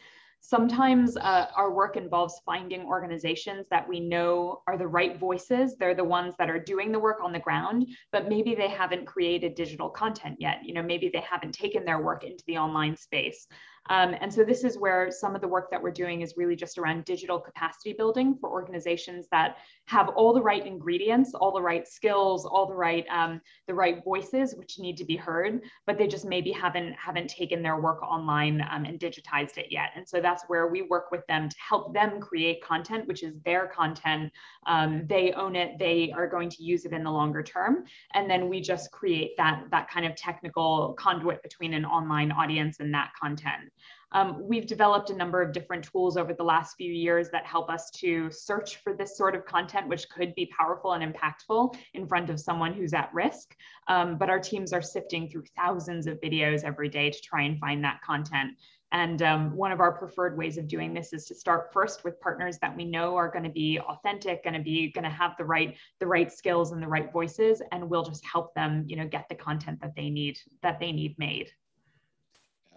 Sometimes uh, our work involves finding organizations that we know are the right voices. They're the ones that are doing the work on the ground, but maybe they haven't created digital content yet. You know, maybe they haven't taken their work into the online space. Um, and so this is where some of the work that we're doing is really just around digital capacity building for organizations that have all the right ingredients, all the right skills, all the right um, the right voices which need to be heard, but they just maybe haven't haven't taken their work online um, and digitized it yet. And so that's where we work with them to help them create content, which is their content. Um, they own it. They are going to use it in the longer term, and then we just create that that kind of technical conduit between an online audience and that content. Um, we've developed a number of different tools over the last few years that help us to search for this sort of content, which could be powerful and impactful in front of someone who's at risk. Um, but our teams are sifting through thousands of videos every day to try and find that content. And um, one of our preferred ways of doing this is to start first with partners that we know are going to be authentic, going to be going to have the right the right skills and the right voices, and we'll just help them, you know, get the content that they need that they need made.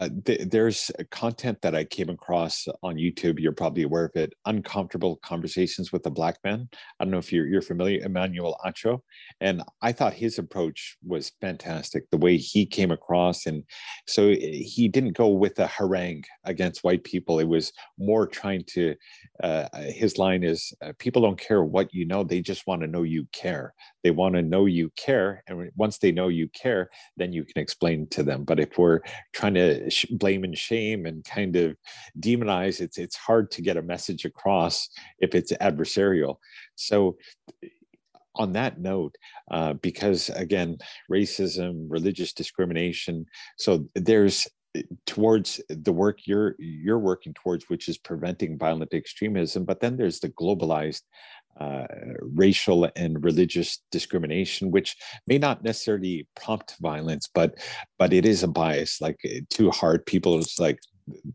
Uh, th- there's content that I came across on YouTube. You're probably aware of it. Uncomfortable conversations with a black man. I don't know if you're you're familiar, Emmanuel Acho, and I thought his approach was fantastic. The way he came across, and so eh, he didn't go with a harangue against white people. It was more trying to. Uh, his line is, uh, "People don't care what you know; they just want to know you care. They want to know you care, and once they know you care, then you can explain to them. But if we're trying to blame and shame and kind of demonize, it's it's hard to get a message across if it's adversarial. So on that note, uh, because again, racism, religious discrimination, so there's towards the work you're you're working towards which is preventing violent extremism but then there's the globalized uh, racial and religious discrimination, which may not necessarily prompt violence, but but it is a bias. Like too hard, people it's like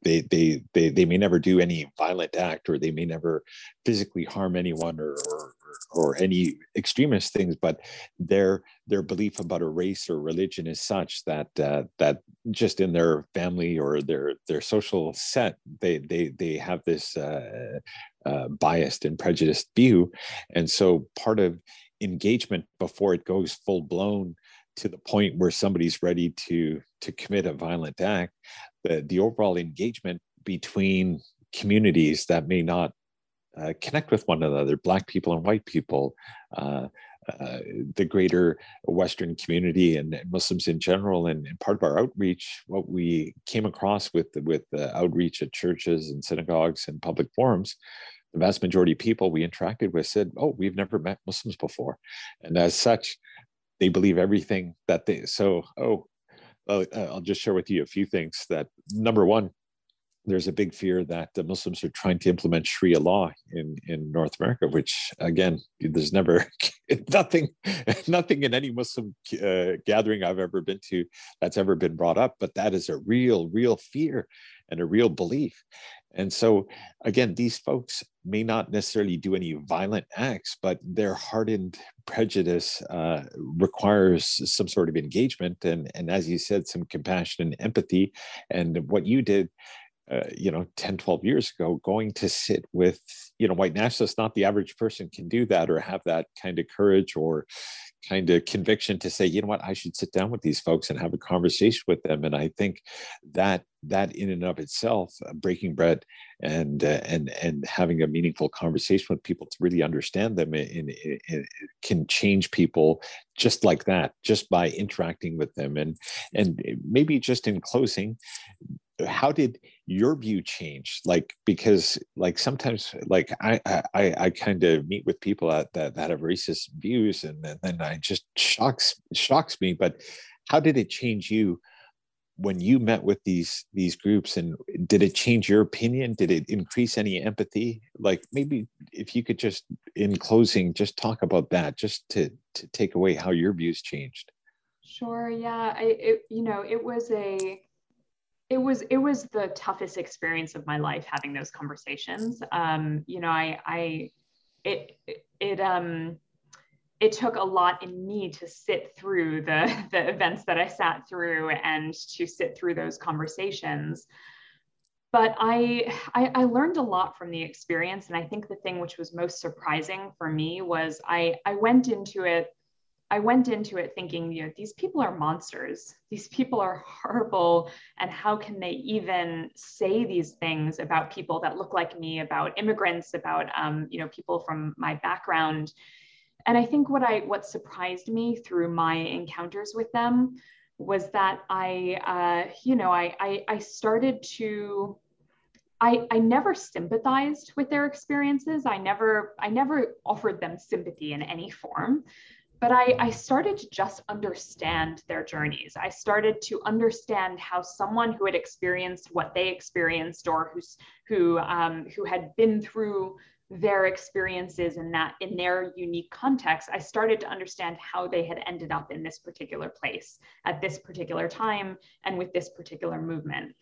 they they they they may never do any violent act, or they may never physically harm anyone, or or, or any extremist things, but their their belief about a race or religion is such that uh, that just in their family or their their social set, they they they have this. Uh, uh, biased and prejudiced view. And so part of engagement before it goes full blown to the point where somebody's ready to to commit a violent act, the, the overall engagement between communities that may not uh, connect with one another, black people and white people, uh, uh, the greater Western community and Muslims in general. And, and, part of our outreach, what we came across with with the outreach at churches and synagogues and public forums, the vast majority of people we interacted with said, "Oh, we've never met Muslims before," and as such, they believe everything that they. So, oh, uh, I'll just share with you a few things. That number one, there's a big fear that the Muslims are trying to implement Sharia law in, in North America, which again, there's never nothing, nothing in any Muslim uh, gathering I've ever been to that's ever been brought up. But that is a real, real fear and a real belief. And so, again, these folks may not necessarily do any violent acts, but their hardened prejudice uh, requires some sort of engagement. And, and as you said, some compassion and empathy. And what you did uh, you know 10 12 years ago going to sit with you know white nationalists not the average person can do that or have that kind of courage or kind of conviction to say you know what? I should sit down with these folks and have a conversation with them. And i think that that in and of itself uh, breaking bread and uh, and and having a meaningful conversation with people to really understand them in, in, in, can change people just like that just by interacting with them. And and maybe just in closing how did your view change? Like because like sometimes like i i i kind of meet with people that, that have racist views and then i just shocks shocks me but how did it change you when you met with these these groups and did it change your opinion? Did it increase any empathy? Like maybe if you could just in closing just talk about that just to to take away how your views changed. Sure yeah i it, you know it was a it was it was the toughest experience of my life having those conversations. Um you know i i it it um it took a lot in me to sit through the the events that i sat through and to sit through those conversations. But I, I, I learned a lot from the experience. And i think the thing which was most surprising for me was i i went into it I went into it thinking, you know, these people are monsters. These people are horrible. And how can they even say these things about people that look like me, about immigrants, about, um, you know, people from my background? And I think what I what surprised me through my encounters with them was that I, uh, you know, I, I I started to I, I never sympathized with their experiences. I never I never offered them sympathy in any form but I, I started to just understand their journeys. I started to understand how someone who had experienced what they experienced or who's, who, um, who had been through their experiences in that in their unique context i started to understand how they had ended up in this particular place at this particular time and with this particular movement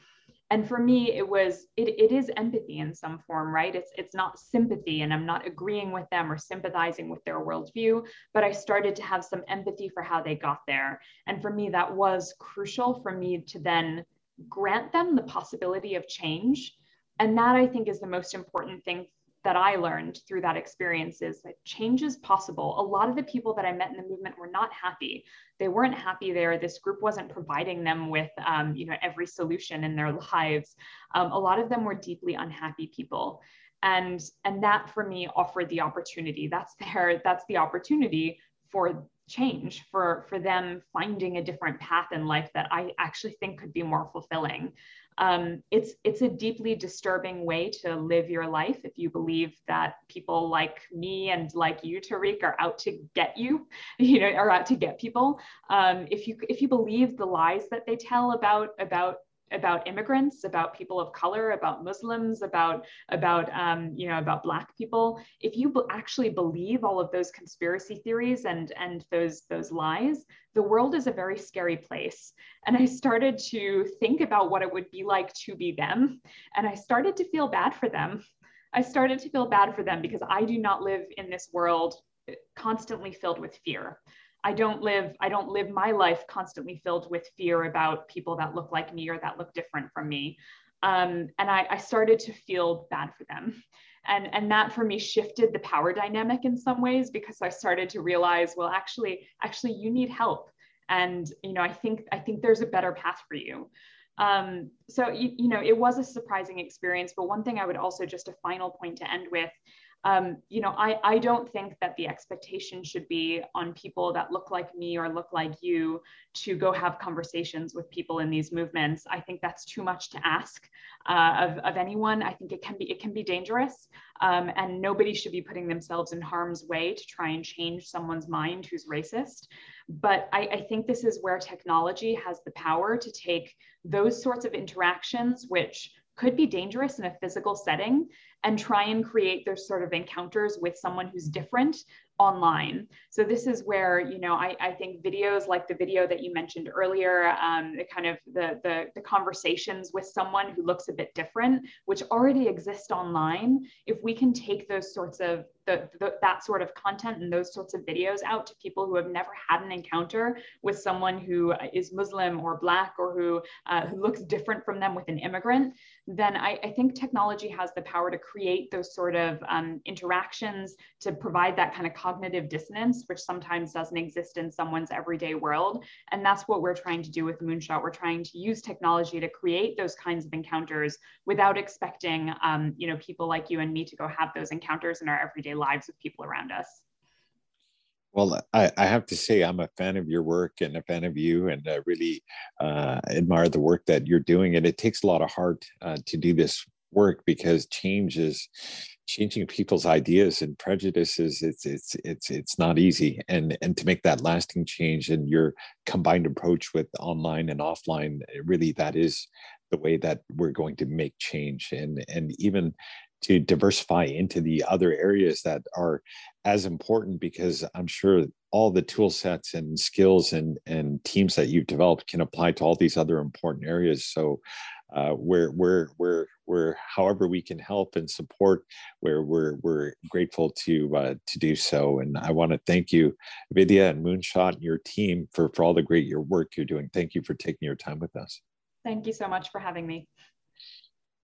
and for me it was it, it is empathy in some form right? It's it's not sympathy and i'm not agreeing with them or sympathizing with their worldview but i started to have some empathy for how they got there. And for me that was crucial for me to then grant them the possibility of change. And that i think is the most important thing that I learned through that experience is that change is possible. A lot of the people that I met in the movement were not happy. They weren't happy there. This group wasn't providing them with, um, you know, every solution in their lives. Um, a lot of them were deeply unhappy people. And, and that for me offered the opportunity. That's their, that's the opportunity for change for for them finding a different path in life that i actually think could be more fulfilling um, it's it's a deeply disturbing way to live your life if you believe that people like me and like you Tariq are out to get you you know are out to get people. Um, if you if you believe the lies that they tell about about about immigrants, about people of color, about Muslims, about about um, you know about Black people. If you actually believe all of those conspiracy theories and and those those lies, the world is a very scary place. And I started to think about what it would be like to be them, and I started to feel bad for them. I started to feel bad for them because I do not live in this world constantly filled with fear. I don't live I don't live my life constantly filled with fear about people that look like me or that look different from me. Um, and I, I started to feel bad for them. And, and that for me shifted the power dynamic in some ways because I started to realize, well, actually, actually, you need help. And you know, I think I think there's a better path for you. Um, so you, you know, it was a surprising experience. But one thing I would also just a final point to end with um, you know, I, I don't think that the expectation should be on people that look like me or look like you to go have conversations with people in these movements. I think that's too much to ask uh, of, of anyone. I think it can be it can be dangerous, um, and nobody should be putting themselves in harm's way to try and change someone's mind who's racist. But I, I think this is where technology has the power to take those sorts of interactions, which could be dangerous in a physical setting and try and create those sort of encounters with someone who's different online. So this is where, you know, I, I think videos like the video that you mentioned earlier, um, the kind of the, the, the conversations with someone who looks a bit different, which already exist online, if we can take those sorts of the, the, that sort of content and those sorts of videos out to people who have never had an encounter with someone who is Muslim or Black or who, uh, who looks different from them with an immigrant, then I, I, think technology has the power to create those sort of um, interactions to provide that kind of cognitive dissonance, which sometimes doesn't exist in someone's everyday world. And that's what we're trying to do with Moonshot. We're trying to use technology to create those kinds of encounters without expecting, um, you know, people like you and me to go have those encounters in our everyday lives with people around us. Well, I, I, have to say, I'm a fan of your work and a fan of you, and I really uh, admire the work that you're doing. And it takes a lot of heart uh, to do this work because change is changing people's ideas and prejudices it's it's it's it's not easy. And and to make that lasting change and your combined approach with online and offline really that is the way that we're going to make change. And and even to diversify into the other areas that are as important because i'm sure all the tool sets and skills and and teams that you've developed can apply to all these other important areas. So uh, where where where where however we can help and support where we're we're grateful to uh, to do so. And i want to thank you Vidhya and moonshot and your team for for all the great your work you're doing. Thank you for taking your time with us. Thank you so much for having me